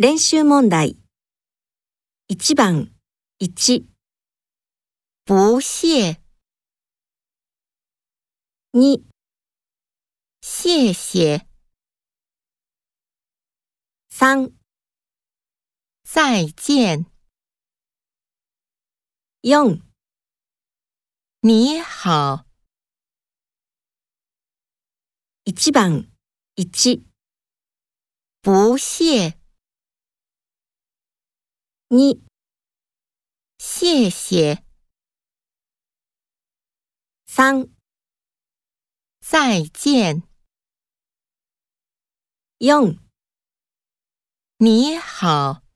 練習問題。1番、1、不屑，2、谢谢，3、再见，4、你好，1番、1、不屑，你、谢谢，三、再见，用你好。